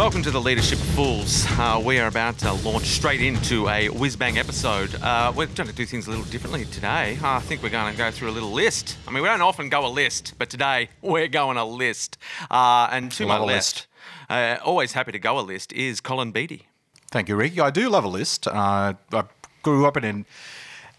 Welcome to the Leadership Fools. Uh, we are about to launch straight into a whiz bang episode. Uh, we're going to do things a little differently today. Uh, I think we're going to go through a little list. I mean, we don't often go a list, but today we're going a list. Uh, and to Love my left, uh, always happy to go a list, is Colin Beatty. Thank you, Ricky. I do love a list. Uh, I grew up in an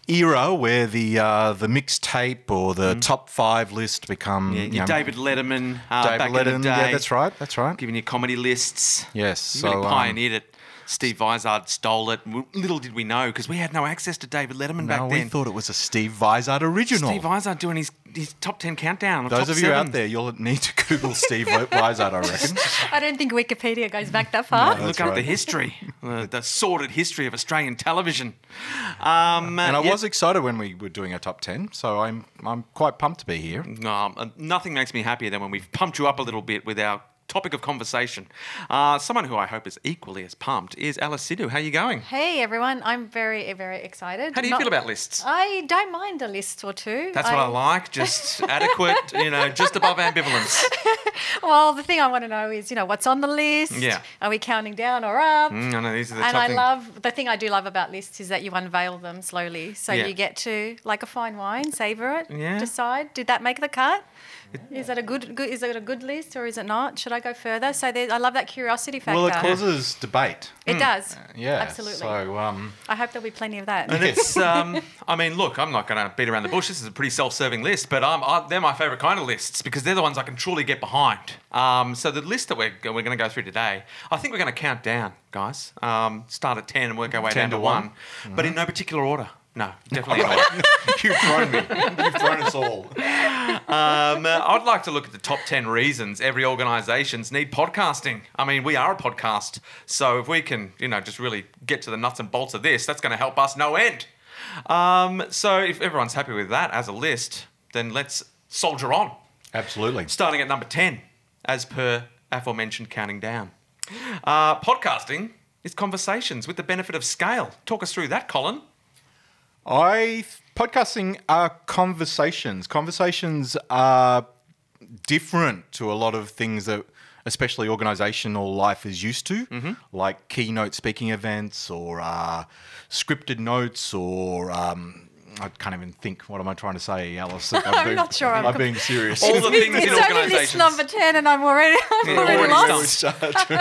era where the uh, the mixtape or the top five list become Mm. Yeah, you know, David Letterman uh, David back Letterman. in the day. Yeah, that's right. That's right. Giving you comedy lists. Yes. You so really um, pioneered it. Steve Vizard stole it. Little did we know because we had no access to David Letterman no, back then. we thought it was a Steve Vizard original. Steve Vizard doing his, his top 10 countdown. Those of you seven. out there, you'll need to Google Steve Vizard, I reckon. I don't think Wikipedia goes back that far. No. Look That's up the history, uh, the sordid history of Australian television. Um, And I yeah, was excited when we were doing a top ten, so I'm I'm quite pumped to be here. um, uh, nothing makes me happier than when we've pumped you up a little bit with our topic of conversation. Uh, someone who I hope is equally as pumped is Alice Sidhu. How are you going? Hey everyone, I'm very, very excited. How do you Not- feel about lists? I don't mind a list or two. That's what I like. Just adequate, you know, just above ambivalence. Well, the thing I want to know is, you know, what's on the list? Yeah. Are we counting down or up? Mm, I know these are the and I things. love the thing I do love about lists is that you unveil them slowly, so Yeah. you get to like a fine wine, savor it, Yeah. decide did that make the cut. Is that a good, good? Is it a good list or is it not? Should I go further? So there, I love that curiosity factor. Well, it causes debate. It does. Yeah, absolutely. So um, I hope there'll be plenty of that. And it's, um, I mean, look, I'm not going to beat around the bush. This is a pretty self-serving list, but um, I, they're my favourite kind of lists because they're the ones I can truly get behind. Um, so the list that we're, we're going to go through today, I think we're going to count down, guys. Um, start at 10 and work our way 10 down to, to 1. one. But in no particular order. No, definitely not. you've thrown me. You've thrown us all. Um, uh, I'd like to look at the top 10 reasons every organisations need podcasting. I mean, we are a podcast, so if we can, you know, just really get to the nuts and bolts of this, that's going to help us no end. Um, so if everyone's happy with that as a list, then let's soldier on. Absolutely. Starting at number 10, as per aforementioned counting down. Uh, podcasting is conversations with the benefit of scale. Talk us through that, Colin. I podcasting are conversations. Conversations are different to a lot of things that especially organizational life is used to, like keynote speaking events or uh, scripted notes or um, I can't even think. What am I trying to say, Alice? I'm, I'm being- not sure I'm I'm being serious. All the things in it's only list organisations. number ten, and I'm already, I'm Yeah, already, already lost.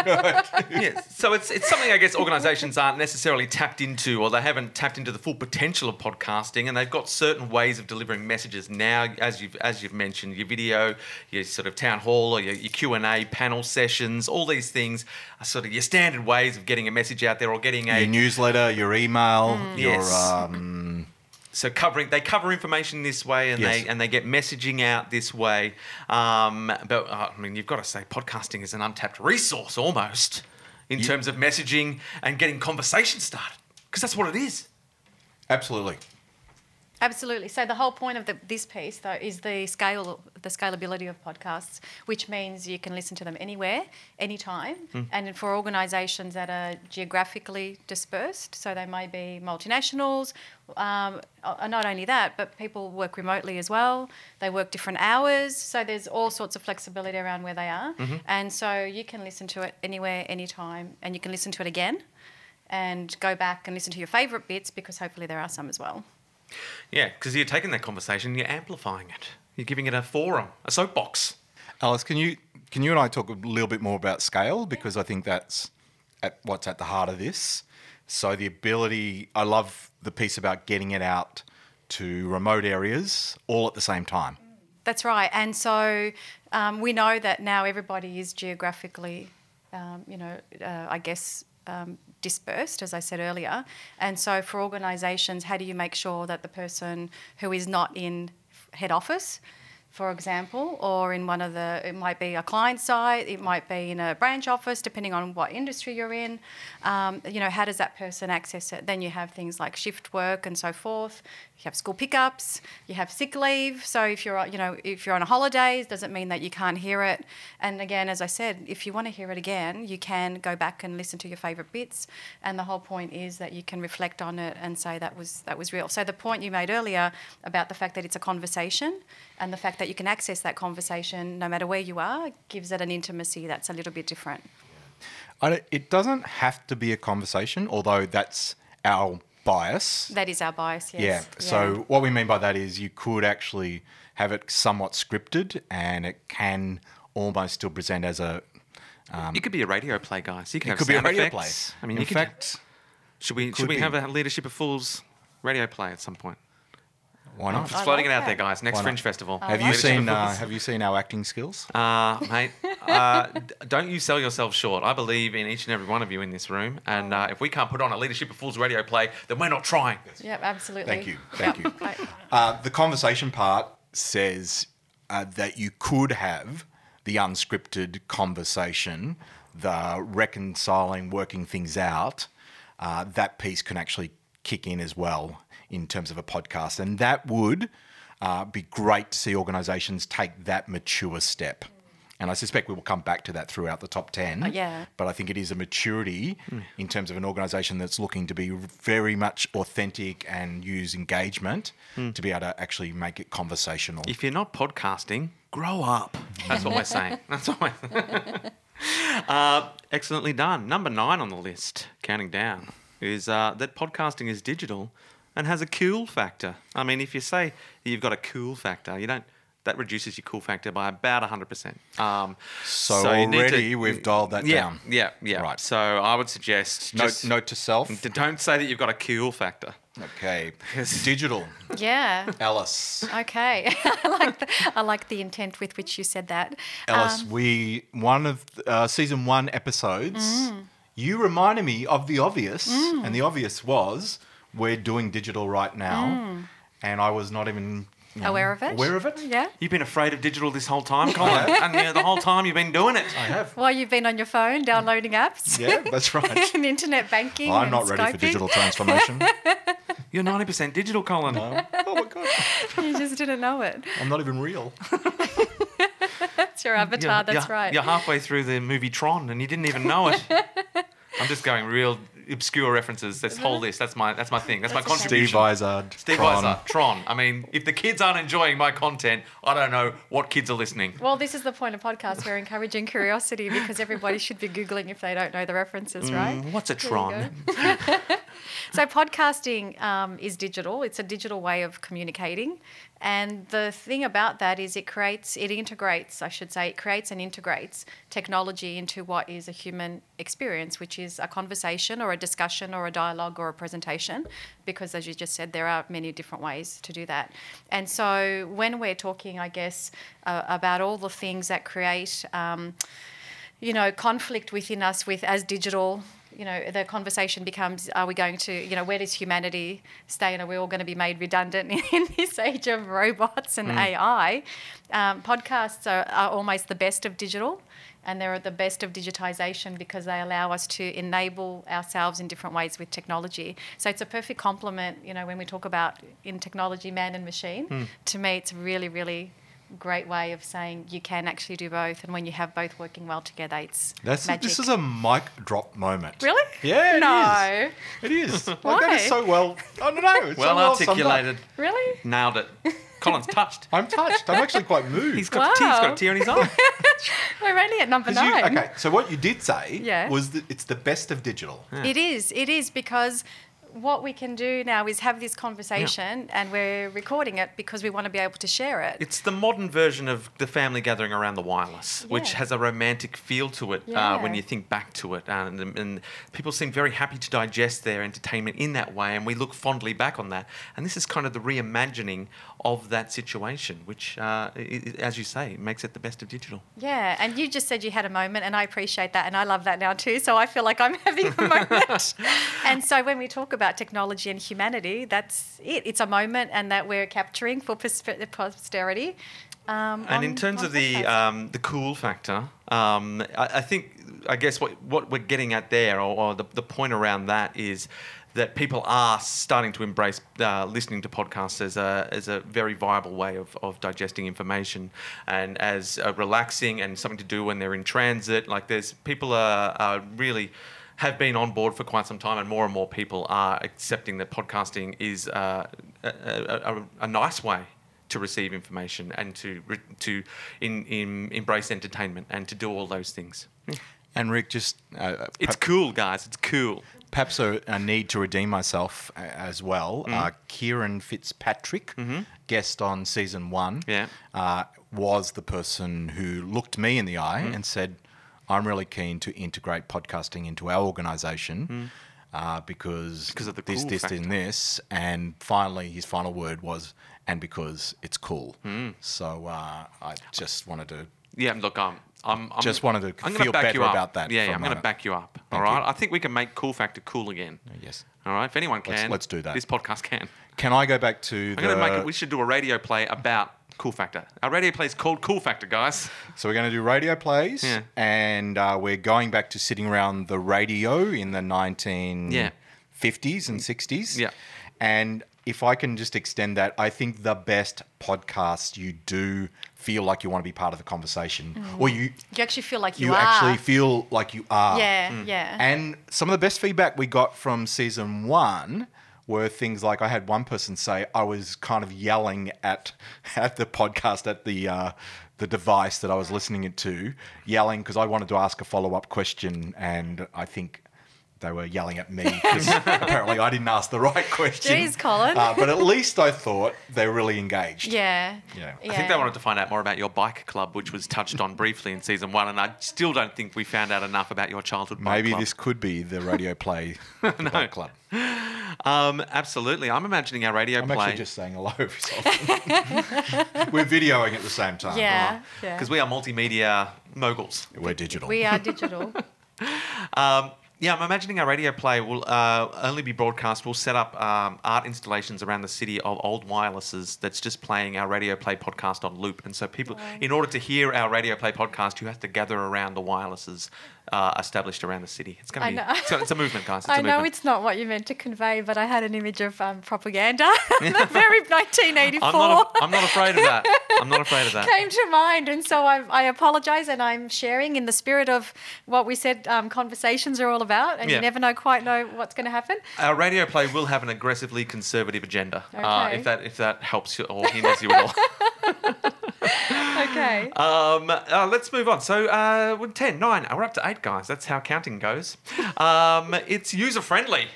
yeah, so it's it's something I guess organisations aren't necessarily tapped into, or they haven't tapped into the full potential of podcasting, and they've got certain ways of delivering messages now, as you've as you've mentioned, your video, your sort of town hall, or your, your Q and A panel sessions, all these things are sort of your standard ways of getting a message out there, or getting a your newsletter, your email, your Yes. um, so covering they cover information this way and Yes. they and they get messaging out this way um, but uh, i mean you've got to say podcasting is an untapped resource almost in Ye- terms of messaging and getting conversation started because that's what it is absolutely. Absolutely. So the whole point of the, this piece, though, is the scale, the scalability of podcasts, which means you can listen to them anywhere, anytime, Hmm. and for organisations that are geographically dispersed, so they may be multinationals. Um, uh, not only that, but people work remotely as well. They work different hours, so there's all sorts of flexibility around where they are, Mm-hmm. and so you can listen to it anywhere, anytime, and you can listen to it again. And go back and listen to your favourite bits because hopefully there are some as well. yeah because you're taking that conversation you're amplifying it you're giving it a forum a soapbox Alice, can you can you and I talk a little bit more about scale because I think that's at what's at the heart of this. So the ability, I love the piece about getting it out to remote areas all at the same time. That's right. And so um, we know that now everybody is geographically, um, you know, uh, I guess, um, dispersed, as I said earlier. And so for organisations, how do you make sure that the person who is not in head office, for example, or in one of the, it might be a client site, it might be in a branch office, depending on what industry you're in. Um, you know, how does that person access it? Then you have things like shift work and so forth. You have school pickups, you have sick leave. So if you're, you know, if you're on a holidays, doesn't mean that you can't hear it. And again, as I said, if you want to hear it again, you can go back and listen to your favourite bits. And the whole point is that you can reflect on it and say that was that was real. So the point you made earlier about the fact that it's a conversation and the fact that you can access that conversation no matter where you are gives it an intimacy that's a little bit different. I it doesn't have to be a conversation, although that's our bias. That is our bias, yes. Yeah. So what we mean by that is you could actually have it somewhat scripted, and it can almost still present as a. it could be a radio play, guys. You can Um, It have could be a radio effects. play. I mean, in you could, fact, should we should we be. have a leadership of fools radio play at some point? Why not? Just floating it out there, guys. Next Why not? Fringe Festival. have you Leadership seen? Uh, have you seen our acting skills? Uh, mate, uh, d- don't you sell yourself short. I believe in each and every one of you in this room. And uh, if we can't put on a Leadership of Fools radio play, then we're not trying. Yep, absolutely. Thank you. Thank you. Uh, the conversation part says uh, that you could have the unscripted conversation, the reconciling, working things out. Uh, that piece can actually kick in as well in terms of a podcast, and that would uh, be great to see organisations take that mature step. And I suspect we will come back to that throughout the top 10. Uh, yeah. But I think it is a maturity in terms of an organisation that's looking to be very much authentic and use engagement to be able to actually make it conversational. If you're not podcasting, grow up. That's what we're saying. That's what we're uh, Excellently done. Number nine on the list, counting down, is uh, that podcasting is digital and has a cool factor. I mean, if you say you've got a cool factor, you don't. That reduces your cool factor by about 100%. Um, So you need already we've dialed that yeah, down. Yeah, yeah. Right. So I would suggest note, just note to self. don't say that you've got a cool factor. Okay. Digital. yeah. Alice. Okay. I like the, I like the intent with which you said that. Alice, Um, we one of uh, season one episodes. Mm. You reminded me of the obvious, and the obvious was we're doing digital right now, and I was not even you know, Mm. Aware of it? Aware of it. yeah. You've been afraid of digital this whole time, Colin. and you know, the whole time you've been doing it. I have. While you've been on your phone downloading apps. Yeah, that's right. and internet banking. I'm and not ready for digital transformation. You're 90% digital, Colin. oh my god, You just didn't know it. I'm not even real. That's your avatar. You're- that's you're- right. You're halfway through the movie Tron and you didn't even know it. I'm just going real obscure references. This whole list. That's my that's my thing. That's, That's my okay. contribution. Steve Vizard. Steve Tron. Weiser, Tron. I mean, if the kids aren't enjoying my content, I don't know what kids are listening. Well, this is the point of podcast. We're encouraging curiosity because everybody should be Googling if they don't know the references, right? Mm, What's a There Tron? So, podcasting um, is digital. It's a digital way of communicating. And the thing about that is it creates, it integrates, I should say, it creates and integrates technology into what is a human experience, which is a conversation or a discussion or a dialogue or a presentation. Because, as you just said, there are many different ways to do that. And so, when we're talking, I guess, uh, about all the things that create, um, you know, conflict within us with as digital, you know, the conversation becomes, are we going to, you know, where does humanity stay and are we all going to be made redundant in this age of robots and AI? Um, podcasts are, are almost the best of digital and they're the best of digitization because they allow us to enable ourselves in different ways with technology. So it's a perfect complement, you know, when we talk about in technology, man and machine. To me, it's really, really great way of saying you can actually do both, and when you have both working well together, it's That's magic. this is a mic drop moment. really Yeah, it no, It is. Like, that Why? is so well. I don't know. It's so Well well summed up. articulated. really. Nailed it. Colin's touched. I'm touched. I'm actually quite moved. He's got, a tear, he's got a tear in his eye. We're only at number 'Cause you- nine. okay, so what you did say Yeah. was that it's the best of digital. It is. It is because what we can do now is have this conversation, and we're recording it because we want to be able to share it. It's the modern version of the family gathering around the wireless, which has a romantic feel to it uh, when you think back to it. And, and people seem very happy to digest their entertainment in that way, and we look fondly back on that. And this is kind of the reimagining of that situation, which, uh, i i as you say, makes it the best of digital. Yeah, and you just said you had a moment, and I appreciate that, and I love that now too. So I feel like I'm having a moment. and so when we talk about technology and humanity, that's it. It's a moment, and that we're capturing for posterity. Um, And in terms of the um, the cool factor, um, I, I think I guess what what we're getting at there, or, or the, the point around that is that people are starting to embrace uh, listening to podcasts as a as a very viable way of, of digesting information and as uh, relaxing and something to do when they're in transit. Like there's people are, are really have been on board for quite some time, and more and more people are accepting that podcasting is uh, a, a, a, nice way to receive information and to to in, in embrace entertainment and to do all those things. And Rick, just uh, It's per- cool, guys. It's cool. perhaps a, a need to redeem myself as well. Mm. Uh, Kieran Fitzpatrick, guest on season one, Mm-hmm. Yeah. uh, was the person who looked me in the eye Mm. and said, "I'm really keen to integrate podcasting into our organisation." Uh, because Mm. Because of the this, cool this, factor. and this, and finally, his final word was, "and because it's cool." Mm. So uh, I just wanted to Yeah, look, I'm. I'm, I'm Just wanted to I'm feel back better about that Yeah, yeah I'm going to back you up. Thank all right. you. I think we can make Cool Factor cool again. yes. All right. If anyone Let's- can, let's do that. This podcast can. Can I go back to I'm the? going to make it. We should do a radio play about Cool Factor. Our radio play is called Cool Factor, guys. So we're going to do radio plays, Yeah. and uh, we're going back to sitting around the radio in the 1950s Yeah. and 60s. Yeah. And if I can just extend that, I think the best podcast you do feel like you want to be part of the conversation, or you You actually feel like you, you are. actually feel like you are. yeah, yeah. And some of the best feedback we got from season one were things like I had one person say I was kind of yelling at at the podcast at the uh, the device that I was listening it to, yelling because I wanted to ask a follow up question, and I think. They were yelling at me because apparently I didn't ask the right question. Jeez, Colin. Uh, but at least I thought they were really engaged. yeah. Yeah. I think they wanted to find out more about your bike club, which was touched on briefly in season one, and I still don't think we found out enough about your childhood bike Maybe club. this could be the radio play for the Bike club. Um, absolutely. I'm imagining our radio I'm play actually just saying hello. We're videoing at the same time. Yeah, yeah. because we are multimedia moguls. We're digital. we are digital. Um, yeah, I'm imagining our radio play will uh, only be broadcast. We'll set up um, art installations around the city of old wirelesses that's just playing our radio play podcast on loop. And so, people, in order to hear our radio play podcast, you have to gather around the wirelesses uh, established around the city. It's going to be. So it's a movement, guys. It's I know movement. it's not what you meant to convey, but I had an image of um, propaganda. the very 1984 I'm not. A, I'm not afraid of that. I'm not afraid of that. came to mind, and so I, I apologise, and I'm sharing in the spirit of what we said um, conversations are all about, and Yeah. you never know quite know what's going to happen. Our radio play will have an aggressively conservative agenda. Uh, if that if that helps you or hinders you at all. Okay. Um, uh, let's move on. So, uh, we're 10, 9, we're up to 8, guys. That's how counting goes. Um, it's user friendly.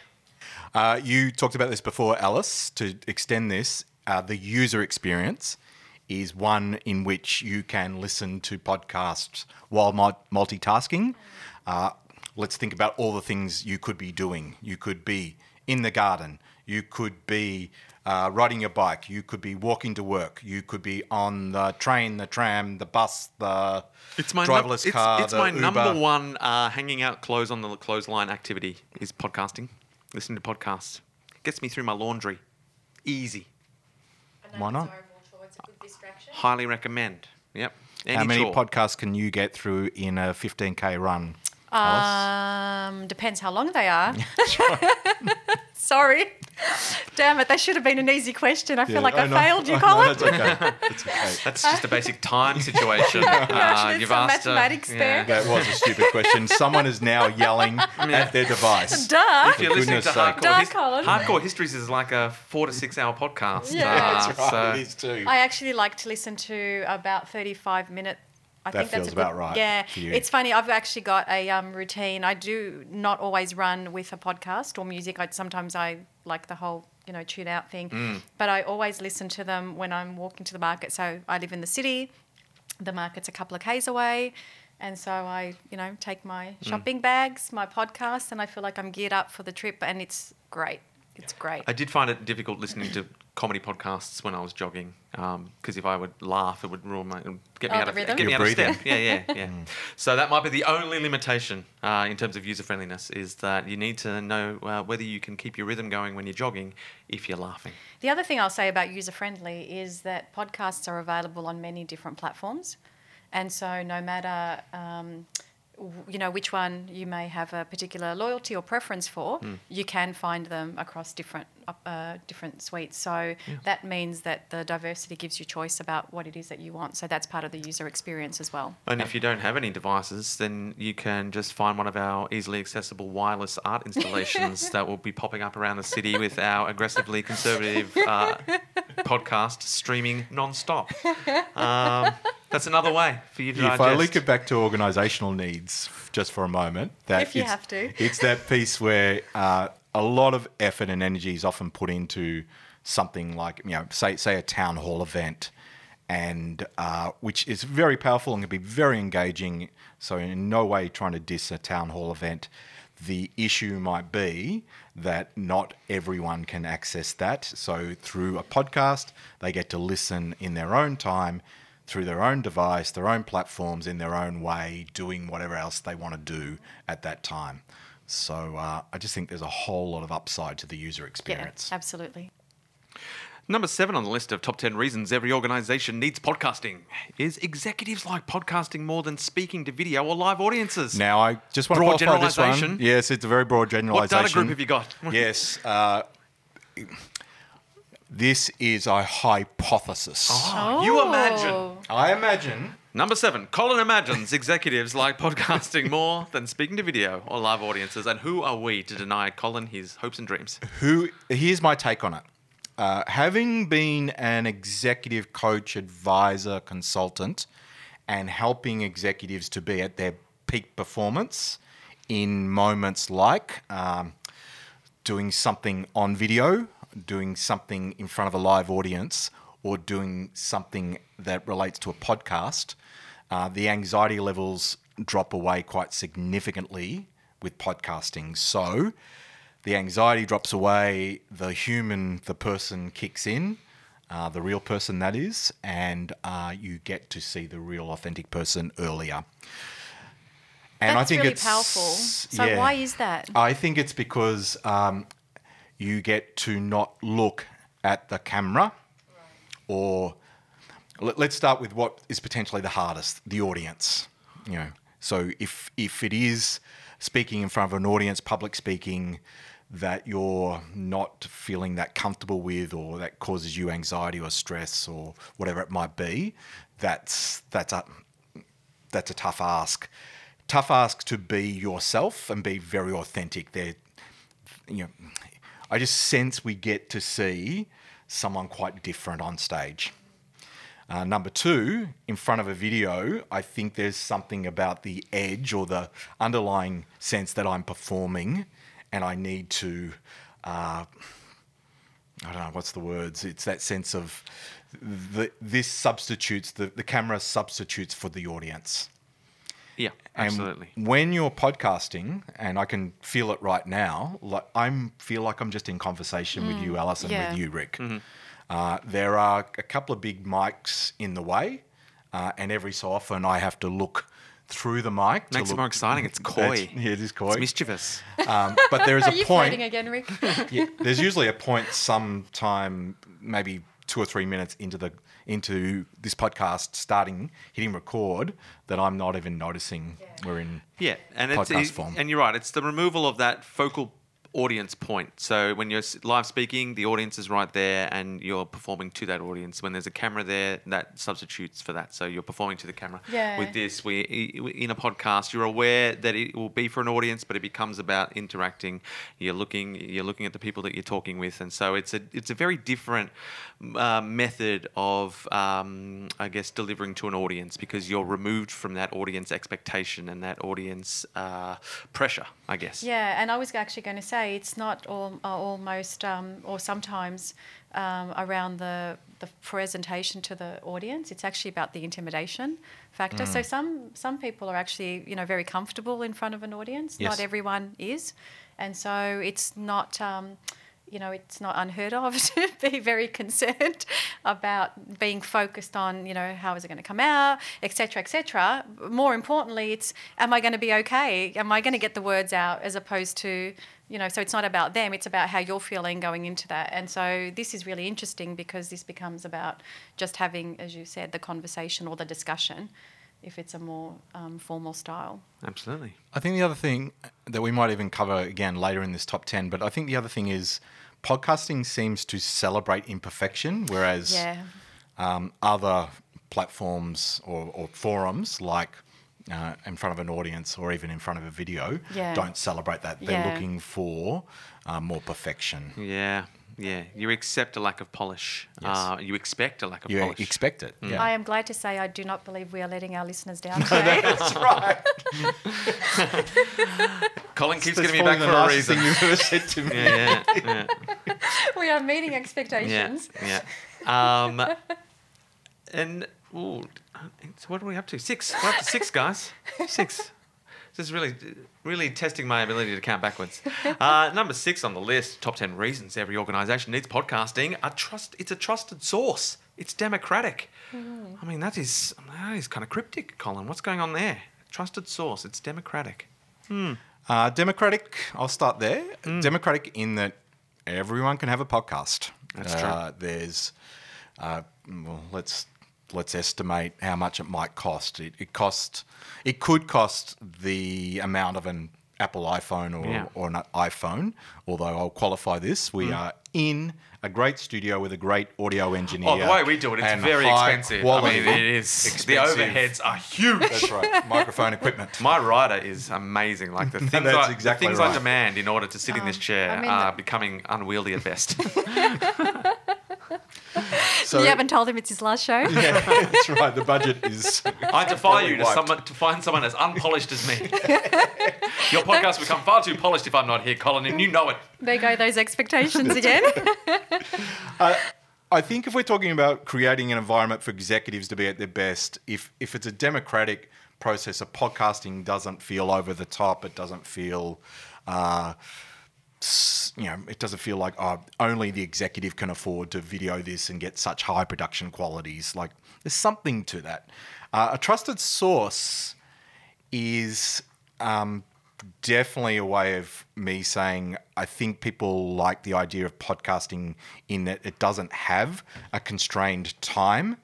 Uh, you talked about this before, Alice. To extend this, uh, the user experience is one in which you can listen to podcasts while multitasking. Uh, let's think about all the things you could be doing. You could be in the garden. You could be uh, riding your bike. You could be walking to work. You could be on the train, the tram, the bus, the It's my num- driverless it's, car. It's the my Uber. number one uh, hanging out clothes on the clothesline activity is podcasting. Listening to podcasts gets me through my laundry. Easy. Why not? Highly recommend. Yep. Any How many chore. podcasts can you get through in a 15k run? Alice? Um, depends how long they are. Sorry. Damn it, that should have been an easy question. I feel like I, know. failed you, I know, Colin. That's okay. It's okay. That's just a basic time situation. I Uh, you've some asked, uh, mathematics there. That was a stupid question. Someone is now yelling at their device. Duh. If you're listening to hardcore, Duh, his- Colin. hardcore histories is like a four to six hour podcast. Yeah. Uh, That's right. so- it is too. I actually like to listen to about 35 minute. I That think that's feels good, about right Yeah, for you. it's funny. I've actually got a um, routine. I do not always run with a podcast or music. I sometimes I like the whole you know tune out thing, Mm. but I always listen to them when I'm walking to the market. So I live in the city. The market's a couple of k's away. And so I, you know, take my Mm. shopping bags, my podcast, and I feel like I'm geared up for the trip, and it's great. It's great. I did find it difficult listening to comedy podcasts when I was jogging because if I would laugh, it would ruin my, get me Oh, out of rhythm? get me Your out of step. breathing. Yeah, yeah, yeah. So that might be the only limitation uh, in terms of user friendliness is that you need to know uh, whether you can keep your rhythm going when you're jogging if you're laughing. The other thing I'll say about user friendly is that podcasts are available on many different platforms. And so, no matter um, w- you know which one you may have a particular loyalty or preference for, you can find them across different uh, different suites. So that means that the diversity gives you choice about what it is that you want. So that's part of the user experience as well. And if you don't have any devices, then you can just find one of our easily accessible wireless art installations that will be popping up around the city with our aggressively conservative uh, podcast streaming non-stop. Um, That's another way for you to if digest. I link it back to organisational needs just for a moment, that If you it's, have to. it's that piece where uh, a lot of effort and energy is often put into something like you know, say say a town hall event, and uh, which is very powerful and can be very engaging. So in no way trying to diss a town hall event. The issue might be that not everyone can access that. So through a podcast, they get to listen in their own time through their own device, their own platforms, in their own way, doing whatever else they want to do at that time. So uh, I just think there's a whole lot of upside to the user Yeah, experience. absolutely. Number seven on the list of top 10 reasons every organization needs podcasting is executives like podcasting more than speaking to video or live audiences. Now I just want Broad to qualify this one. generalisation. Yes, it's a very broad generalization. what data group have you got? yes. Uh, this is a hypothesis. Oh, You imagine. I imagine Number seven, Colin imagines executives like podcasting more than speaking to video or live audiences. And who are we to deny Colin his hopes and dreams? who here's my take on it uh, having been an executive coach advisor consultant and helping executives to be at their peak performance in moments like um, doing something on video doing something in front of a live audience or doing something that relates to a podcast uh, the anxiety levels drop away quite significantly with podcasting so the anxiety drops away, the human, the person kicks in, uh, the real person that is, and uh, you get to see the real authentic person earlier. And That's I think really it's powerful. So yeah. why is that? I think it's because um, you get to not look at the camera, or let, let's start with what is potentially the hardest: the audience. You know, so if if it is speaking in front of an audience, public speaking that you're not feeling that comfortable with, or that causes you anxiety or stress or whatever it might be, that's that's a that's a tough ask. Tough ask to be yourself and be very authentic. There, you know, I just sense we get to see someone quite different on stage. Uh, number two, in front of a video, I think there's something about the edge or the underlying sense that I'm performing and I need to, uh, I don't know, what's the words? It's that sense of the, this substitutes, the, the camera substitutes for the audience. Yeah, And absolutely. when you're podcasting, and I can feel it right now, like I'm feel like I'm just in conversation with you, Alice, and yeah. with you, Rick. Mm-hmm. Uh, there are a couple of big mics in the way, uh, and every so often I have to look through the mic. to Makes it more exciting. It's That's- coy. Yeah, it is coy. It's mischievous. Um, but there is Are a you point. again, Rick? Yeah, there's usually a point sometime, maybe two or three minutes into the into this podcast starting hitting record that I'm not even noticing we're in Yeah, and it's podcast it- form. and you're right. It's the removal of that focal audience point. So when you're live speaking, the audience is right there, and you're performing to that audience. When there's a camera there, that substitutes for that. So you're performing to the camera. Yeah. With this, we in a podcast, you're aware that it will be for an audience, but it becomes about interacting. You're looking, you're looking at the people that you're talking with, and so it's a it's a very different uh, method of, um, I guess, delivering to an audience because you're removed from that audience expectation and that audience uh, pressure. I guess. Yeah, and I was actually going to say it's not all, uh, almost um, or sometimes um, around the the presentation to the audience. It's actually about the intimidation factor. So some some people are actually you know very comfortable in front of an audience. Yes. Not everyone is, and so it's not. Um, you know, it's not unheard of to be very concerned about being focused on, you know, how is it going to come out, etc., etc. More importantly, it's am I going to be okay? Am I going to get the words out as opposed to, you know, so it's not about them, it's about how you're feeling going into that. And so this is really interesting because this becomes about just having, as you said, the conversation or the discussion if it's a more um, formal style. Absolutely. I think the other thing that we might even cover again later in this top 10, but I think the other thing is podcasting seems to celebrate imperfection, whereas Yeah. um, other platforms or, or forums like uh, in front of an audience or even in front of a video Yeah. don't celebrate that. They're Yeah. looking for uh, more perfection. Yeah. Yeah, you accept a lack of polish. Yes. Uh, you expect a lack of You polish. You expect it. Yeah. I am glad to say I do not believe we are letting our listeners down today. That's right. Colin keeps That's getting me back probably for a reason. thing you've ever said to me. yeah, yeah, yeah. we are meeting Yeah, expectations. yeah. Um, and ooh, so what are we up to? Six. We're up to six, guys. Six. This is really, really testing my ability to count backwards. Uh, number six on the list: top ten reasons every organisation needs podcasting. A trust. It's a trusted source. It's democratic. I mean, that is that is kind of cryptic, Colin. What's going on there? Trusted source. It's democratic. Uh, democratic, I'll start there. Democratic in that everyone can have a podcast. That's uh, There's, uh, well, let's let's estimate how much it might cost. It, it cost, it could cost the amount of an Apple iPhone or, Yeah. or an iPhone. Although I'll qualify this, we mm. are in a great studio with a great audio engineer. Oh, the way we do it, it's very expensive. quality, I mean, it is. expensive- The overheads are huge. That's right. Microphone equipment. My rider is amazing. Like the things, That's I, exactly the things I demand in order to sit in this um, chair I mean, are the- becoming unwieldy at best. So, you haven't told him it's his last show. yeah, that's right. The budget is. I defy you to someone to find someone as unpolished as me. Your podcast will become far too polished if I'm not here, Colin, and you know it. There go those expectations again. I think if we're talking about creating an environment for executives to be at their best, if if it's a democratic process of podcasting doesn't feel over the top, it doesn't feel, uh, s- you know, it doesn't feel like oh, only the executive can afford to video this and get such high production qualities. Like there's something to that. Uh, a trusted source is um, definitely a way of me saying I think people like the idea of podcasting in that it doesn't have a constrained time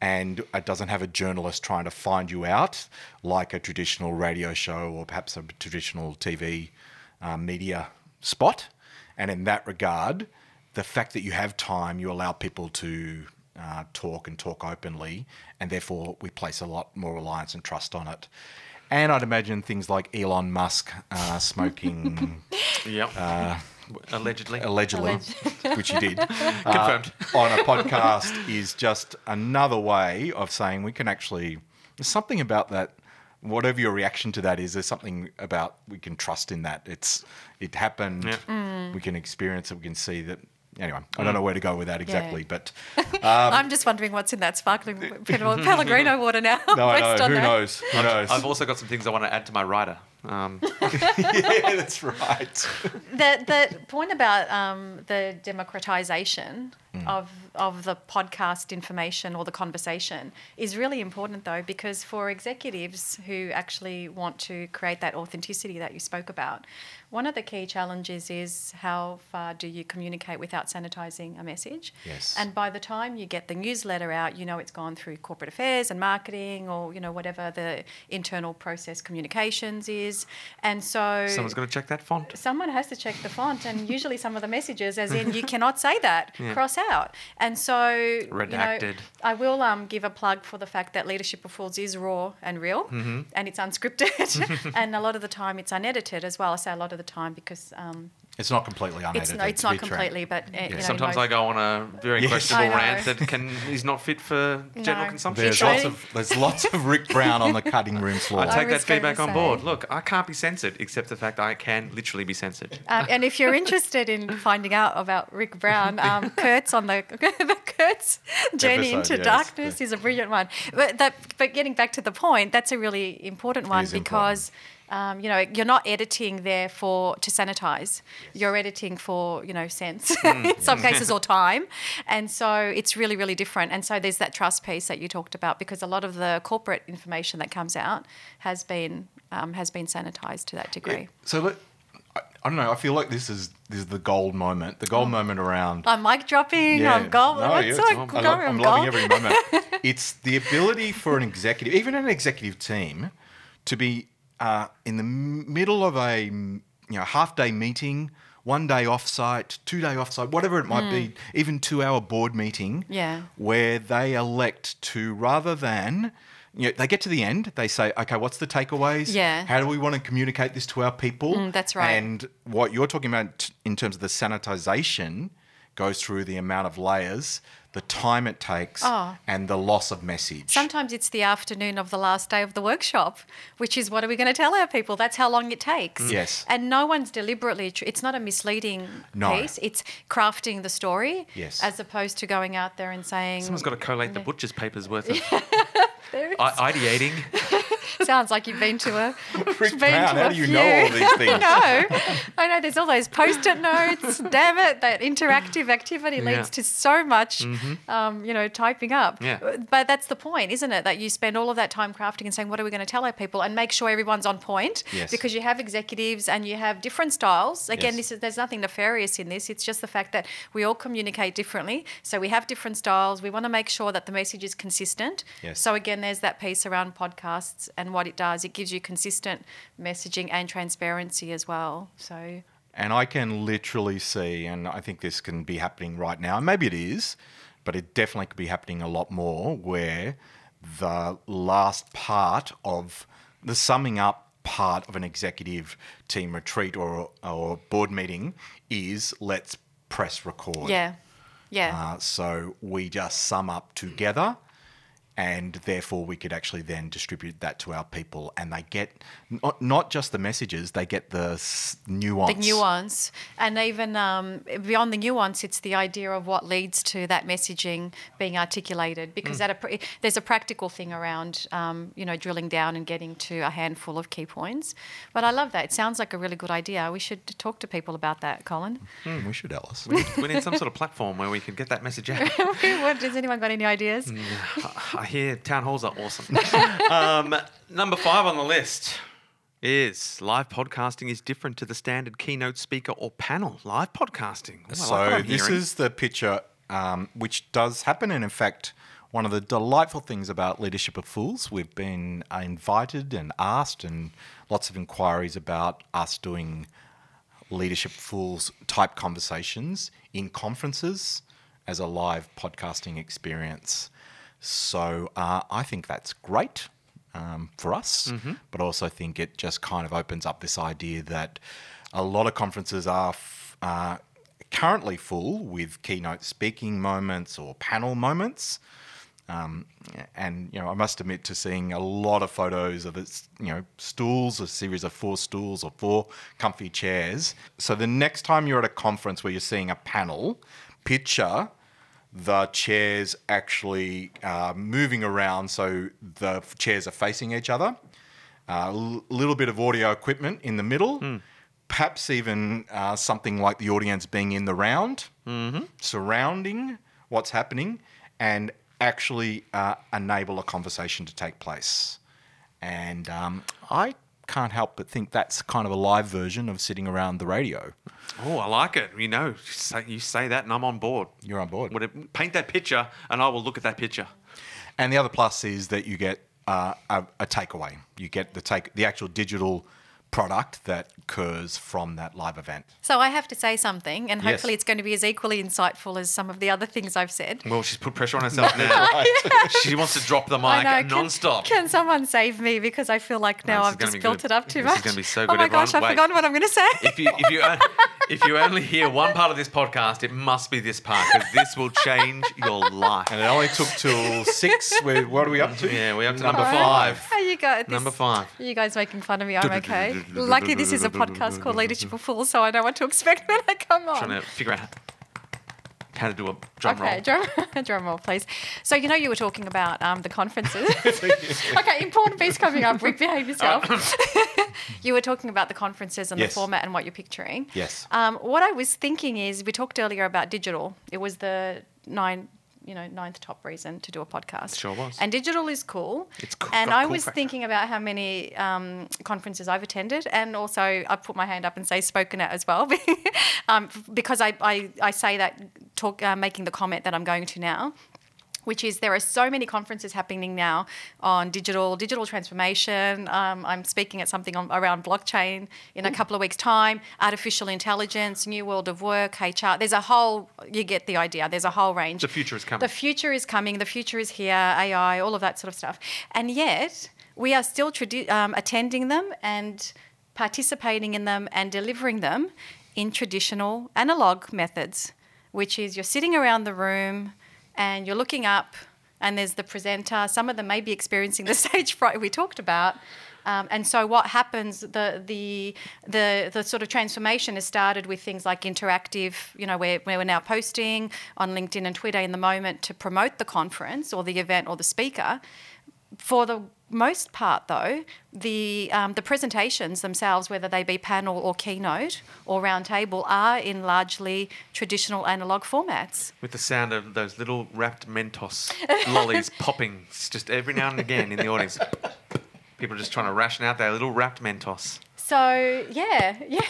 and it doesn't have a journalist trying to find you out like a traditional radio show or perhaps a traditional TV uh, media spot. And in that regard, the fact that you have time, you allow people to uh, talk and talk openly, and therefore we place a lot more reliance and trust on it. And I'd imagine things like Elon Musk uh, smoking Yep. Allegedly. allegedly, which he did, uh, Confirmed. on a podcast is just another way of saying we can actually. There's something about that. Whatever your reaction to that is, there's something about we can trust in that. It's it happened. Yeah. Mm. We can experience it. We can see that. Anyway, I don't mm. know where to go with that exactly, but um, I'm just wondering what's in that sparkling Pellegrino water now. no, I know. Who that. knows? Who knows? I've also got some things I want to add to my rider. Um, yeah, that's right. the the point about um, the democratization Mm. of of the podcast information or the conversation is really important though because for executives who actually want to create that authenticity that you spoke about one of the key challenges is how far do you communicate without sanitizing a message Yes. and by the time you get the newsletter out you know it's gone through corporate affairs and marketing or you know whatever the internal process communications is and so someone's got to check that font. someone has to check the font and usually some of the messages as in you cannot say that Yeah. cross out and so you know, Redacted. i will um, give a plug for the fact that leadership of fools is raw and real Mm-hmm. and it's unscripted and a lot of the time it's unedited as well i say a lot of the time because um, It's not completely unedited. it's, no, it's not be frank. completely but uh, you know, Sometimes most- I go on a very Yes. questionable rant that can is not fit for general No. consumption. There's lots of there's lots of Rick Brown on the cutting room floor. I take that was going to feedback on board. Look, I can't be censored, except the fact I can literally be censored. Um, and if you're interested in finding out about Rick Brown, um, Kurt's on the, the Kurt's journey Episode, into yes. darkness is a brilliant one. But that, but getting back to the point, that's a really important one is because. Um, you know, you're not editing there for to sanitize. You're editing for you know sense in some cases or time, and so it's really really different. And so there's that trust piece that you talked about because a lot of the corporate information that comes out has been um, has been sanitized to that degree. So let, I, I don't know. I feel like this is this is the gold moment. The gold moment around. I'm mic dropping. Yeah. I'm gold. No, yeah, like I'm? I'm I'm loving every moment. it's the ability for an executive, even an executive team, to be uh, in the middle of a mm, you know half day meeting, one day offsite, two day offsite, whatever it might be, even two hour board meeting. Hmm. Yeah. Where they elect to rather than. You know, they get to the end. They say, "Okay, what's the takeaways? Yeah. How do we want to communicate this to our people?" Mm, that's right. And what you're talking about t- in terms of the sanitization goes through the amount of layers, the time it takes, Oh. and the loss of message. Sometimes it's the afternoon of the last day of the workshop, which is what are we going to tell our people? That's how long it takes. Mm. Yes. And no one's deliberately, tr- it's not a misleading No. piece. It's crafting the story Yes. as opposed to going out there and saying. Someone's got to collate the butcher's papers worth of There I- ideating. Sounds like you've been to a. Chris been Brown, to how a do you few. know all these things? I know. I know. There's all those post-it notes. Damn it! That interactive activity Yeah. leads to so much, um, you know, typing up. Yeah. But that's the point, isn't it? That you spend all of that time crafting and saying, "What are we going to tell our people?" and make sure everyone's on point. Yes. Because you have executives and you have different styles. Again, Yes. this is there's nothing nefarious in this. It's just the fact that we all communicate differently. So we have different styles. We want to make sure that the message is consistent. Yes. So again, there's that piece around podcasts and what it does. It gives you consistent messaging and transparency as well. So And I can literally see, and I think this can be happening right now, and maybe it is, but it definitely could be happening a lot more, where the last part of the summing up part of an executive team retreat or, or board meeting is let's press record. yeah, yeah. Uh, so we just sum up together, and therefore we could actually then distribute that to our people, and they get not, not just the messages, they get the s- nuance. the nuance. And even um, beyond the nuance it's the idea of what leads to that messaging being articulated. Because that a pr- there's a practical thing around um, you know drilling down and getting to a handful of key points. But i love that. It sounds like a really good idea. We should talk to people about that colin. Hmm, we should, Alice. We need some sort of platform where we can get that message out. what, has anyone got any ideas? I hear town halls are awesome. um, number five on the list is live podcasting is different to the standard keynote speaker or panel. Live podcasting. Ooh, I like so this hearing. is the picture, um, which does happen, and in fact, one of the delightful things about Leadership of Fools, we've been uh, invited and asked, and lots of inquiries about us doing Leadership Fools type conversations in conferences as a live podcasting experience. So uh, I think that's great um, for us, but also think it just kind of opens up this idea that a lot of conferences are f- uh, currently full with keynote speaking moments or panel moments. Um, and you know, I must admit to seeing a lot of photos of it's you know stools, a series of four stools or four comfy chairs. So the next time you're at a conference where you're seeing a panel, picture the chairs actually uh, moving around so the chairs are facing each other. A little bit of audio equipment in the middle, perhaps even uh, something like the audience being in the round, surrounding what's happening, and actually uh, enable a conversation to take place. And um, I can't help but think that's kind of a live version of sitting around the radio. Oh, I like it. You know, you say, that and I'm on board. You're on board. Would it, paint that picture and I will look at that picture. And the other plus is that you get uh, a, a takeaway. You get the take the actual digital product that occurs from that live event. so i have to say something and Yes. hopefully it's going to be as equally insightful as some of the other things i've said Well, she's put pressure on herself now. she wants to drop the mic I know. Can- non-stop. Can, someone save me because I feel like now this I've just built good. it up too This is much. gonna be so Oh my everyone. gosh, I've Wait. forgotten what I'm going to say. if you if you if you only hear one part of this podcast, it must be this part because this will change your life. And it only took till six. Where, what are we up to? Yeah, we're up to number All right. five. Oh, you got this. Number five. You guys making fun of me. I'm okay. Lucky this is a podcast called Leadership of Fools, so I know what to expect when I come on. Trying to figure out how to do a drum okay, roll. drum, drum roll, please. So you know you were talking about um, the conferences. okay, important piece coming up. Rick, behave yourself. you were talking about the conferences and Yes. the format and what you're picturing. Yes. Um, what I was thinking is we talked earlier about digital. It was the nine, you know, ninth top reason to do a podcast. Sure was. And digital is cool. It's cool- And I cool was factor. thinking about how many um, conferences I've attended, and also I put my hand up and say spoken at as well, um, because I, I, I say that talk uh, making the comment that I'm going to now which is there are so many conferences happening now on digital digital transformation. Um, I'm speaking at something on, around blockchain in a couple of weeks' time. Artificial intelligence, new world of work, HR. There's a whole. You get the idea. There's a whole range. The future is coming. The future is coming. The future is here. AI, all of that sort of stuff. And yet we are still tradi- um, attending them and participating in them and delivering them in traditional analog methods which is you're sitting around the room and you're looking up, and there's the presenter. Some of them may be experiencing the stage fright we talked about. Um, and so what happens, the, the, the, the sort of transformation has started with things like interactive, you know, where, where we're now posting on LinkedIn and Twitter in the moment to promote the conference or the event or the speaker. For the most part, though, the um, the presentations themselves, whether they be panel or keynote or roundtable, are in largely traditional analog formats. With the sound of those little wrapped Mentos lollies popping just every now and again in the audience. People are just trying to ration out their little wrapped Mentos. So yeah, yeah.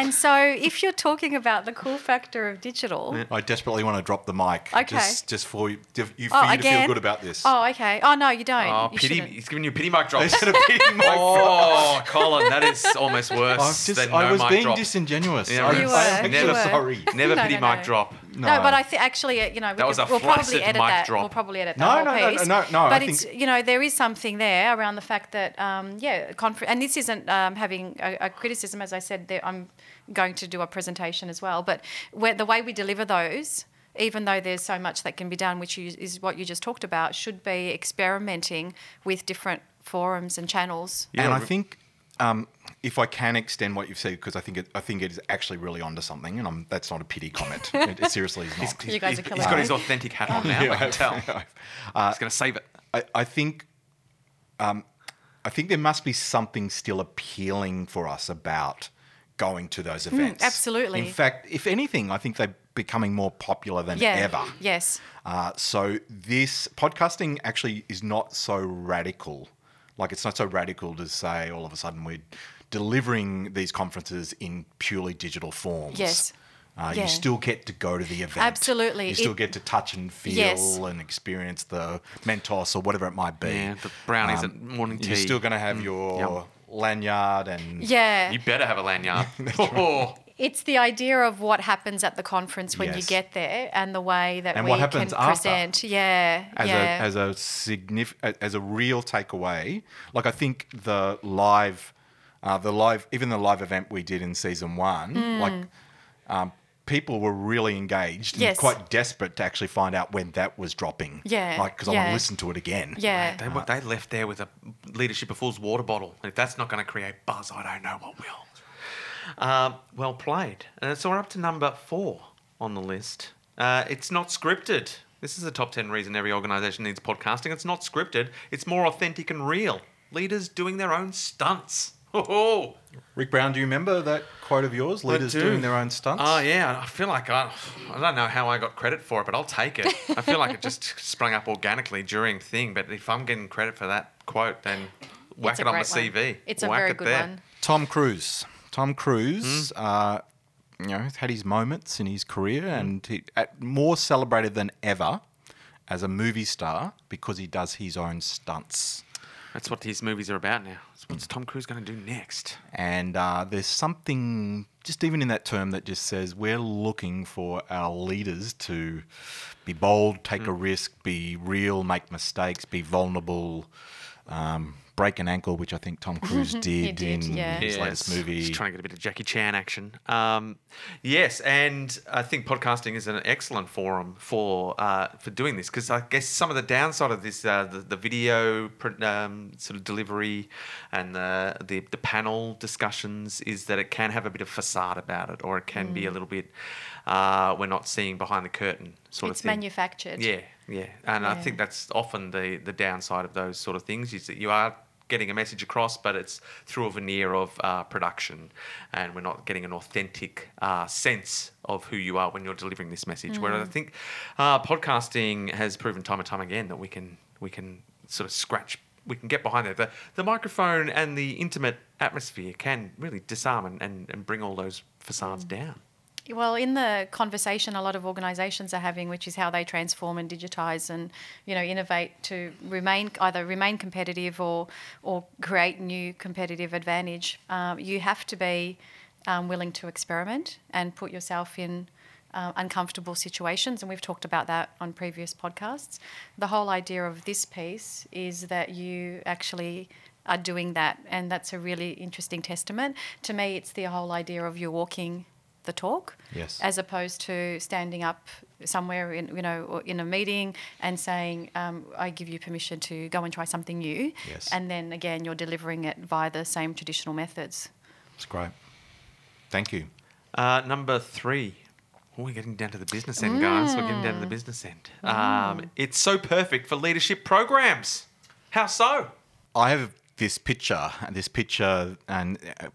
And so, if you're talking about the cool factor of digital, I desperately want to drop the mic. Okay. Just, just for you, you, for Oh, you to again? feel good about this. oh, okay. Oh no, you don't. Oh, You pity! shouldn't. He's giving you pity mic drops. Instead of beating my oh, Colin, that is almost worse I've just, than I was being drop. disingenuous. Yeah, I, You I were, am you were. sorry. Never No, pity no, mic no. drop. No, but I think actually, uh, you know, we That was could- a we'll probably edit mic that. drop. We'll probably edit No, that no, whole no, piece. no, no, I But think- it's you know there is something there around the fact that um, yeah, confer- and this isn't um, having a, a criticism. As I said, there, I'm going to do a presentation as well. But where, the way we deliver those. Even though there's so much that can be done, which you, is what you just talked about, should be experimenting with different forums and channels. Yeah, and I think um, if I can extend what you've said, because I think it, I think it is actually really onto something, and I'm, that's not a pity comment. it, it seriously is not. You guys he's, are killing he's got his authentic hat on now. Yeah, I can tell. Uh, he's going to save it. I, I think um, I think there must be something still appealing for us about going to those events. Hmm, absolutely. In fact, if anything, I think they're becoming more popular than Yeah. ever. Yes. Uh, so this podcasting actually is not so radical. Like it's not so radical to say all of a sudden we're delivering these conferences in purely digital forms. Yes. Uh, Yeah. You still get to go to the event. Absolutely. You still It- get to touch and feel Yes. and experience the Mentos or whatever it might be. Yeah, the brownies at morning tea. You're still going to have your Yum. lanyard and Yeah. You better have a lanyard. oh, It's the idea of what happens at the conference when you get there and the way that And we what happens can after. present. Yeah. as yeah. a as a significant as a real takeaway. Like I think the live, uh, the live even the live event we did in season one, like um, people were really engaged and. Yes. quite desperate to actually find out when that was dropping. Yeah, like because I want to listen to it again. yeah. they, they left there with a leadership of fools water bottle. If that's not going to create buzz, I don't know what will. Um, well played. Uh, so we're up to number four on the list. Uh, it's not scripted. This is the top 10 reason every organisation needs podcasting. It's not scripted, it's more authentic and real. Leaders doing their own stunts. Oh, Rick Brown, do you remember that quote of yours? Leaders do. doing their own stunts. Oh yeah, I feel like I, I don't know how I got credit for it, but I'll take it. I feel like it just sprung up organically during thing. But if I'm getting credit for that quote, then whack It's it on the great CV. one. It's a Whack very it good there. one. Tom Cruise. Tom Cruise, Hmm? uh, you know, has had his moments in his career, and he, at, more celebrated than ever as a movie star because he does his own stunts. That's what these movies are about now. So what's Tom Cruise going to do next? And uh, there's something just even in that term that just says we're looking for our leaders to be bold, take Hmm. a risk, be real, make mistakes, be vulnerable. Um, break an ankle, which I think Tom Cruise did, did, in yeah. his latest movie. Just trying to get a bit of Jackie Chan action. Um, yes, and I think podcasting is an excellent forum for uh, for doing this because I guess some of the downside of this, uh, the, the video um, sort of delivery and the, the the panel discussions, is that it can have a bit of facade about it, or it can be a little bit uh, we're not seeing behind the curtain sort It's of thing. manufactured. Yeah, yeah, and I think that's often the the downside of those sort of things is that you are getting a message across, but it's through a veneer of uh, production, and we're not getting an authentic uh, sense of who you are when you're delivering this message. Whereas I think uh, podcasting has proven time and time again that we can we can sort of scratch. We can get behind it. The, the microphone and the intimate atmosphere can really disarm and, and, and bring all those facades down. Well, in the conversation a lot of organisations are having, which is how they transform and digitise and you know innovate to remain either remain competitive or or create new competitive advantage. Um, you have to be um, willing to experiment and put yourself in uh, uncomfortable situations, and we've talked about that on previous podcasts. The whole idea of this piece is that you actually are doing that, and that's a really interesting testament. To me, it's the whole idea of you're walking the talk. Yes. As opposed to standing up somewhere in you know in a meeting and saying, um, "I give you permission to go and try something new," Yes. and then again you're delivering it via the same traditional methods. It's great. Thank you. Uh, number three. Oh, we're getting down to the business end, guys. We're getting down to the business end. Um, it's so perfect for leadership programs. How so? I have this picture, this picture, and uh,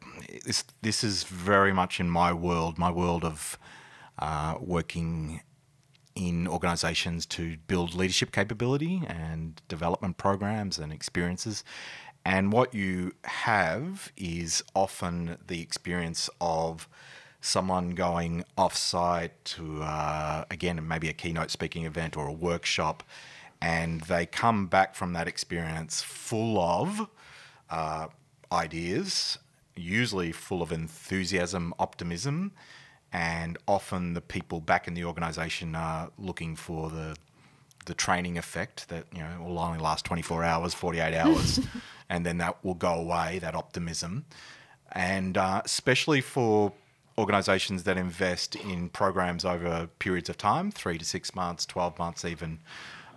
this this is very much in my world, my world of uh, working in organisations to build leadership capability and development programs and experiences. And what you have is often the experience of someone going off-site to uh, again maybe a keynote speaking event or a workshop, and they come back from that experience full of uh, ideas, usually full of enthusiasm, optimism, and often the people back in the organisation are looking for the the training effect that you know will only last 24 hours, 48 hours, and then that will go away. That optimism, and uh, especially for organisations that invest in programs over periods of time, three to six months, 12 months, even.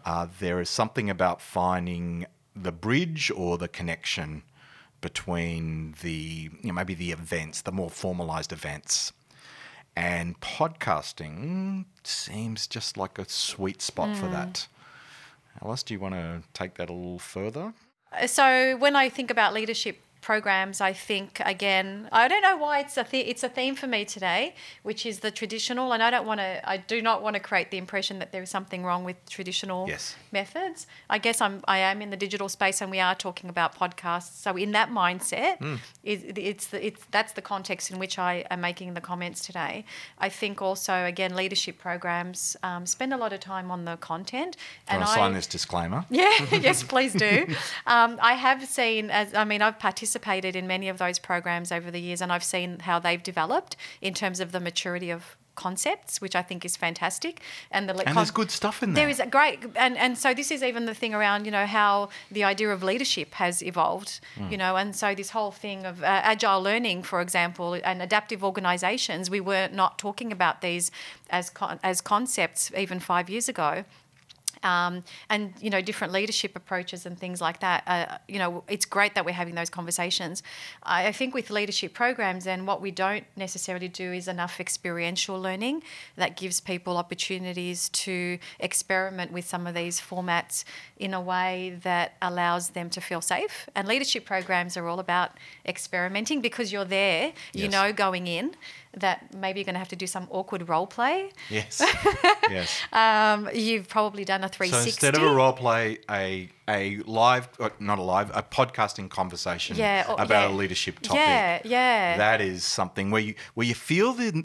Uh, there is something about finding the bridge or the connection between the you know, maybe the events, the more formalized events, and podcasting seems just like a sweet spot for hmm. that. Alice, do you want to take that a little further? So when I think about leadership programs, I think again, I don't know why it's a the- it's a theme for me today, which is the traditional, and I don't want to, I do not want to create the impression that there is something wrong with traditional Yes. methods. I guess I'm I am in the digital space, and we are talking about podcasts. So in that mindset, is it's the, it's that's the context in which I am making the comments today. I think also again, leadership programs um, spend a lot of time on the content, and want to sign this disclaimer? yeah, yes, please do. Um, I have seen, as I mean, I've participated in many of those programs over the years, and I've seen how they've developed in terms of the maturity of concepts, which I think is fantastic. And the And there's good stuff in there. there is great, and, and so this is even the thing around, you know, how the idea of leadership has evolved, Hmm. you know, and so this whole thing of uh, agile learning, for example, and adaptive organisations, we were not talking about these as con- as concepts even five years ago. Um, and you know different leadership approaches and things like that. Uh, you know, it's great that we're having those conversations. I, I think with leadership programs, and what we don't necessarily do is enough experiential learning that gives people opportunities to experiment with some of these formats in a way that allows them to feel safe. And leadership programs are all about experimenting because you're there. You know, going in that maybe you're going to have to do some awkward role play. Yes. yes. Um, you've probably done a 360. So 360. instead of a role play, a a live, uh, not a live, a podcasting conversation Yeah, or- about yeah. a leadership topic. Yeah, yeah. That is something where you where you feel the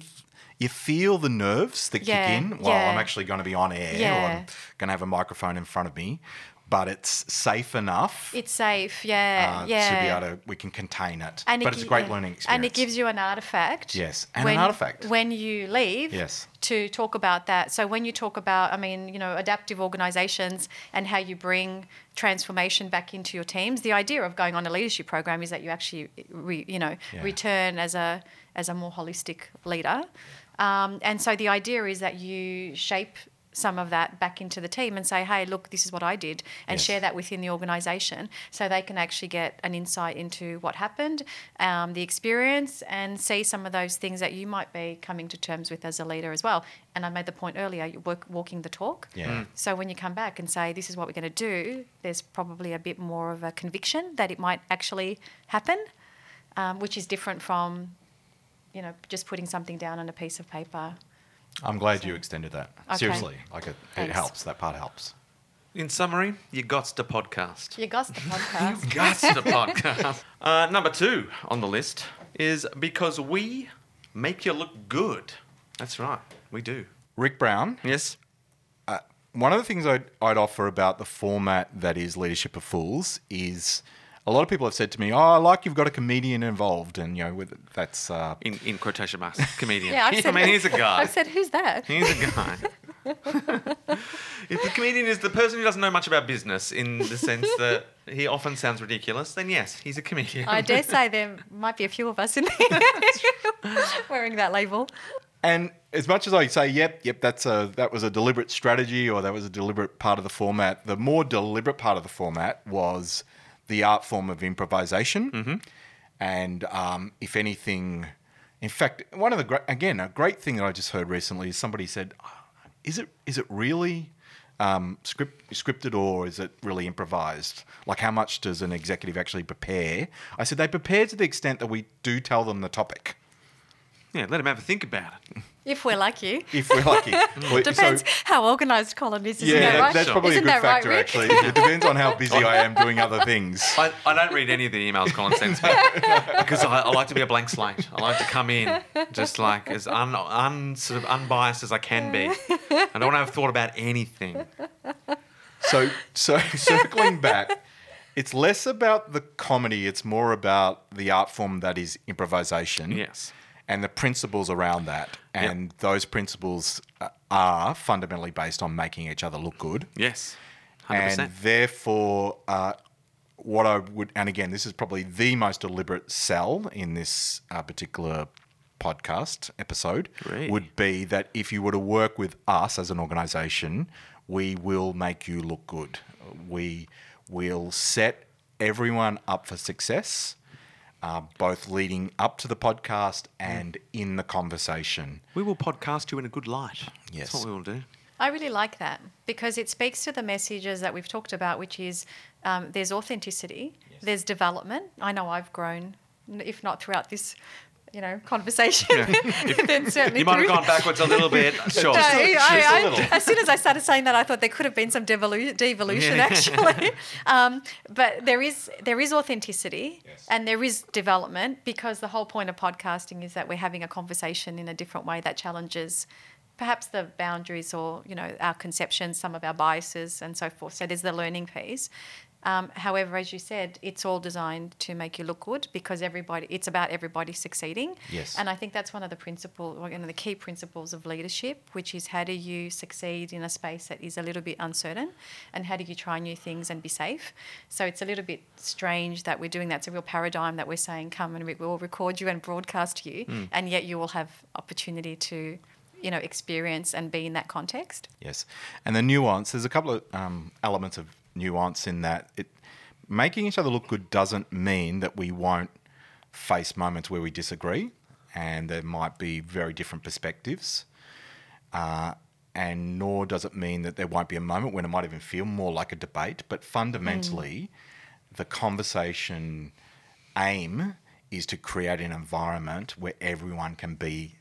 you feel the nerves that Yeah, kick in. Well, I'm actually going to be on air, or I'm going to have a microphone in front of me, but it's safe enough It's safe, yeah, uh, yeah. to be able to we can contain it. And it but it's a great yeah. learning experience. And it gives you an artifact. Yes, and an when, artifact. When you leave. Yes. To talk about that. So when you talk about, I mean, you know, adaptive organisations and how you bring transformation back into your teams, the idea of going on a leadership program is that you actually, re, you know, Yeah. return as a as a more holistic leader. Um, and so the idea is that you shape some of that back into the team and say, hey, look, this is what I did, and Yes. share that within the organisation so they can actually get an insight into what happened, um, the experience, and see some of those things that you might be coming to terms with as a leader as well. And I made the point earlier, you work walking the talk. Yeah. Mm. So when you come back and say, this is what we're going to do, there's probably a bit more of a conviction that it might actually happen, um, which is different from, you know, just putting something down on a piece of paper. I'm glad you extended that. Okay. Seriously, like it, it helps. That part helps. In summary, you got to podcast. You got the podcast. You got to podcast. Uh, number two on the list is because we make you look good. That's right, we do. Rick Brown, Yes. one of the things I'd, I'd offer about the format that is Leadership of Fools is a lot of people have said to me, "Oh, I like you've got a comedian involved," and you know, with that's uh, In, in quotation marks, comedian. Yeah, I've I said, mean, he's a guy. I've said, who's that? He's a guy. if the comedian is the person who doesn't know much about business in the sense that he often sounds ridiculous, then yes, he's a comedian. I dare say there might be a few of us in there wearing that label. And as much as I say, yep, yep, that's a that was a deliberate strategy or that was a deliberate part of the format. The more deliberate part of the format was the art form of improvisation. And um, if anything, in fact, one of the great again a great thing that I just heard recently is somebody said, "Ah, "Is it is it really?" Um, script, scripted or is it really improvised? Like, how much does an executive actually prepare? I said they prepare to the extent that we do tell them the topic. Yeah, let them have a think about it. If we're lucky. if we're lucky. Mm. Well, Depends so- how organised Colin is, isn't yeah, that right? that's probably Isn't a good that right, factor. Actually, it depends on how busy I am doing other things. I, I don't read any of the emails Colin sends me because I, I like to be a blank slate. I like to come in just like as un, un sort of unbiased as I can be. I don't want to have thought about anything. So, so circling back, it's less about the comedy; it's more about the art form that is improvisation. Yes. And the principles around that, and those principles uh, are fundamentally based on making each other look good. Yes. Hundred and percent. therefore, uh, what I would, and again, this is probably the most deliberate sell in this uh, particular podcast episode, Great. would be that if you were to work with us as an organization, we will make you look good. We will set everyone up for success. Uh, both leading up to the podcast and in the conversation. We will podcast you in a good light. Yes. That's what we will do. I really like that because it speaks to the messages that we've talked about, which is um, there's authenticity, there's development. I know I've grown, if not throughout this, you know, conversation, then certainly You might have gone backwards a little bit. Sure. No, I- just a I- little. as soon as I started saying that, I thought there could have been some devolu- devolution Yeah. actually. um, but there is there is authenticity Yes. and there is development because the whole point of podcasting is that we're having a conversation in a different way that challenges perhaps the boundaries or you know our conceptions, some of our biases and so forth. So there's the learning phase. Um, however, as you said, it's all designed to make you look good because everybody. It's about everybody succeeding. Yes. And I think that's one of the principles, one of the key principles of leadership, which is how do you succeed in a space that is a little bit uncertain, and how do you try new things and be safe. So it's a little bit strange that we're doing that. It's a real paradigm that we're saying, come and we will record you and broadcast you, and yet you will have opportunity to, you know, experience and be in that context. Yes, and the nuance. There's a couple of um, elements of nuance in that. It making each other look good doesn't mean that we won't face moments where we disagree, and there might be very different perspectives. Uh, and nor does it mean that there won't be a moment when it might even feel more like a debate. But fundamentally, the conversation aim is to create an environment where everyone can be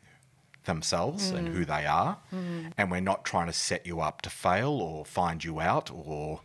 themselves and who they are. And we're not trying to set you up to fail or find you out or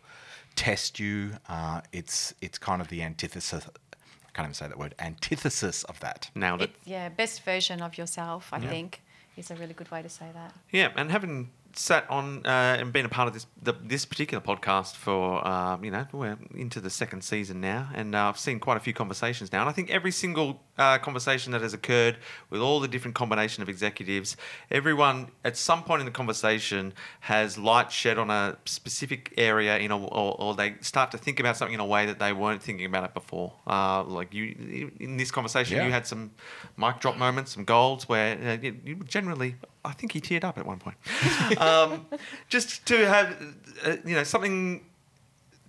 test you. Uh, it's it's kind of the antithesis. I can't even say that word. Antithesis of that. Nailed it. It's, yeah, best version of yourself, I think, is a really good way to say that. Yeah, and having sat on uh, and been a part of this the, this particular podcast for um, you know we're into the second season now, and uh, I've seen quite a few conversations now, and I think every single uh, conversation that has occurred with all the different combination of executives, everyone at some point in the conversation has light shed on a specific area, you know, or, or they start to think about something in a way that they weren't thinking about it before. Uh, like you in this conversation, Yeah. you had some mic drop moments, some goals where uh, you, you generally. I think he teared up at one point. um, just to have, uh, you know, something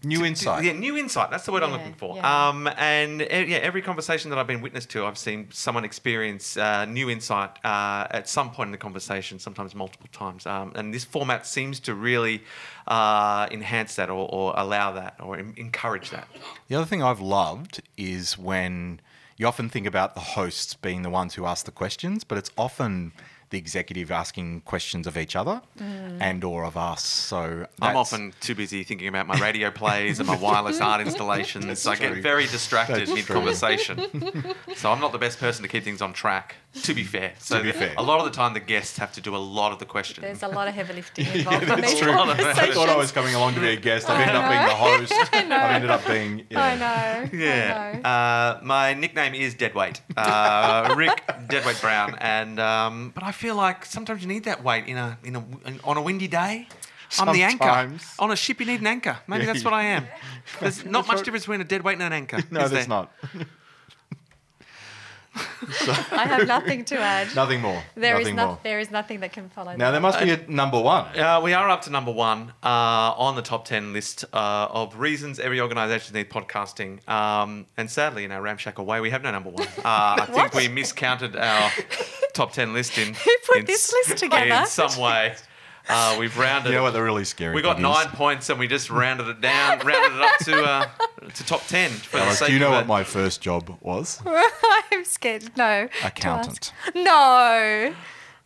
New insight. yeah, new insight. That's the word I'm looking for. yeah. Um, and uh, yeah, every conversation that I've been witness to, I've seen someone experience uh, new insight uh, at some point in the conversation, sometimes multiple times. Um, and this format seems to really uh, enhance that, or, or allow that, or en- encourage that. The other thing I've loved is when you often think about the hosts being the ones who ask the questions, but it's often the executive asking questions of each other mm. and or of us. So I'm often too busy thinking about my radio plays and my wireless art installations. I get very distracted That's mid conversation. so I'm not the best person to keep things on track, to be fair. So to be fair. a lot of the time the guests have to do a lot of the questions. There's a lot of heavy lifting involved in that's these true. I thought I was coming along to be a guest. I've ended up being the host. I've ended up being. Yeah. I know. Yeah. I know. Uh, my nickname is Deadweight, uh, Rick Deadweight Brown, and um, but I feel like sometimes you need that weight in a in a on a windy day. I'm the anchor. On a ship, you need an anchor. Maybe Yeah, that's what I am. There's not That's much what- difference between a dead weight and an anchor. No, is there's there? not. I have nothing to add. Nothing more. There is nothing no, more. there is nothing that can follow. Now that. there must be a number one. Uh, we are up to number one uh, on the top 10 list uh, of reasons every organisation needs podcasting. Um, and sadly, in our ramshackle way, we have no number one. Uh, I think we miscounted our top 10 list in, Who put in this list together? In some way. Uh, we've rounded You know what the really scary We got thing nine is? points and we just rounded it down, rounded it up to uh, to top 10. For the sake do you know of what it. my first job was? I'm scared. No. Accountant. No.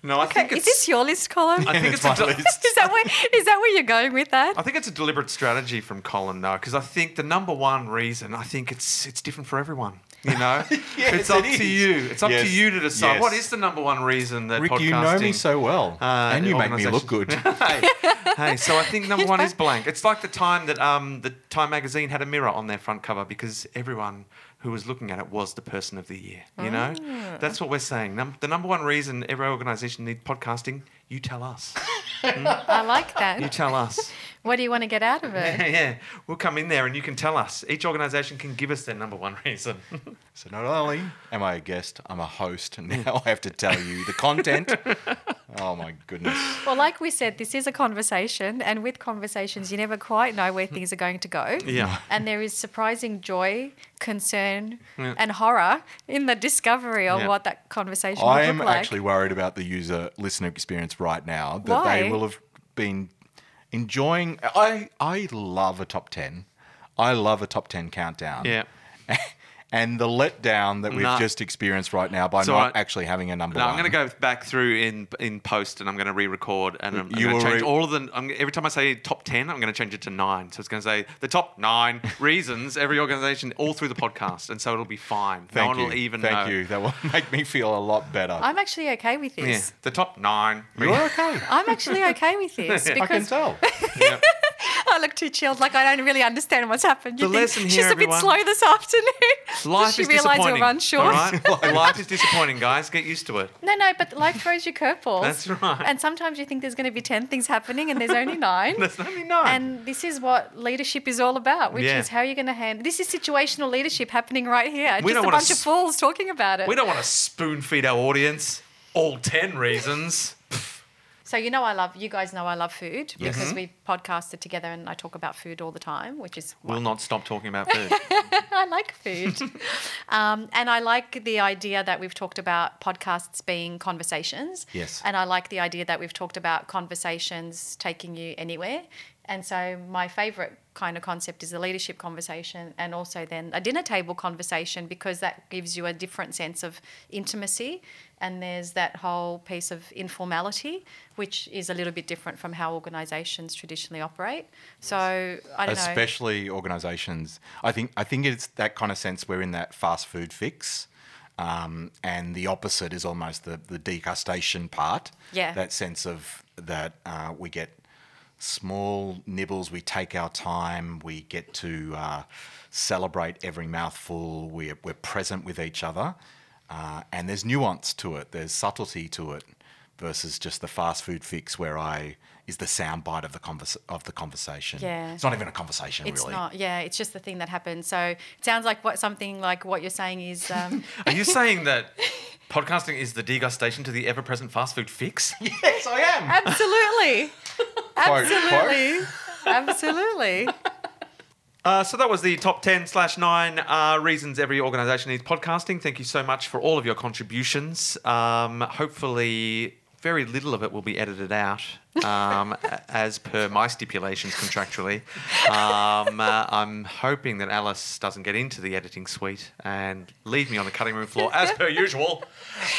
No, I Okay, think is this your list, Colin? I think it's, my a, de- list. is that where is that where you're going with that? I think it's a deliberate strategy from Colin, though, because I think the number one reason I think it's it's different for everyone. You know, Yes, it's up it to you. It's up Yes, to you to decide yes. what is the number one reason that Rick, podcasting. you know me so well, uh, and you make me look good. hey, hey, so I think number one is blank. It's like the time that um, the Time magazine had a mirror on their front cover because everyone who was looking at it was the person of the year. You know, Ah. that's what we're saying. Num- the number one reason every organisation needs podcasting, you tell us. I like that. You tell us. What do you want to get out of it? Yeah, yeah. We'll come in there and you can tell us. Each organisation can give us their number one reason. So not only am I a guest, I'm a host, and now I have to tell you the content. oh my goodness! Well, like we said, this is a conversation, and with conversations, you never quite know where things are going to go. Yeah. And there is surprising joy, concern, Yeah. and horror in the discovery of Yeah. what that conversation I would am look like. actually worried about the user listener experience right now. That Why? they will have been enjoying. I I love a top ten. I love a top ten countdown. Yeah. And the letdown that we've Nah. just experienced right now by It's not all right. actually having a number No, one. I'm going to go back through in in post and I'm going to re-record and I'm, I'm going to change re- all of the. I'm, every time I say top ten, I'm going to change it to nine. So it's going to say the top nine reasons every organisation all through the podcast, and so it'll be fine. Thank no one you. will even Thank know. you. That will make me feel a lot better. I'm actually okay with Yeah, this. the top nine. You're okay. I'm actually okay with this Because I can because tell. Yeah. I look too chilled, like I don't really understand what's happened. You The think lesson she's here, a bit slow this afternoon. Life she is realise disappointing. we're unsure? All right? Life is disappointing, guys. Get used to it. No, no, but life throws you curveballs. That's right. And sometimes you think there's going to be 10 things happening and there's only nine. There's only nine. And this is what leadership is all about, which Yeah. is how you're going to handle. This is situational leadership happening right here. We Just a wanna bunch of fools talking about it. we don't want to spoon feed our audience all ten reasons. So you know I love. You guys know I love food Yes. because we podcasted together and I talk about food all the time, which is We'll not stop talking about food. I like food. um, and I like the idea that we've talked about podcasts being conversations. Yes. And I like the idea that we've talked about conversations taking you anywhere. And so my favorite kind of concept is a leadership conversation and also then a dinner table conversation because that gives you a different sense of intimacy and there's that whole piece of informality which is a little bit different from how organizations traditionally operate. So I don't know. especially organizations i think i think it's that kind of sense we're in that fast food fix um, and the opposite is almost the, the degustation part Yeah. that sense of that uh, we get small nibbles we take our time we get to uh, celebrate every mouthful we're, we're present with each other uh, and there's nuance to it there's subtlety to it versus just the fast food fix where I is the soundbite of the convers- of the conversation. Yeah. It's not even a conversation It's really. not. Yeah, it's just the thing that happens. So it sounds like what something like what you're saying is. Um, Are you saying that podcasting is the degustation to the ever-present fast food fix? Yes, I am. absolutely, Quote, absolutely, absolutely. Uh, so that was the top 10 slash 9 uh, reasons every organisation needs podcasting. Thank you so much for all of your contributions. Um, hopefully, very little of it will be edited out um, as per my stipulations contractually. Um, uh, I'm hoping that Alice doesn't get into the editing suite and leave me on the cutting room floor as per usual.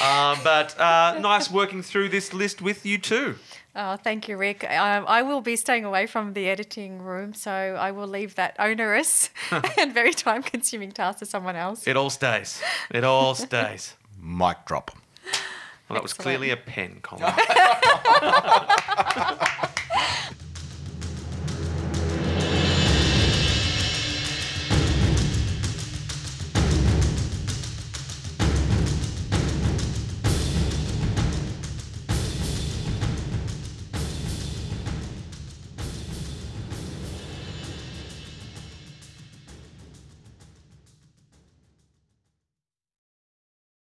Um, but uh, nice working through this list with you too. Oh, thank you, Rick. Um, I will be staying away from the editing room, so I will leave that onerous and very time-consuming task to someone else. It all stays. It all stays. Mic drop. Well, that was clearly a pen, Colin.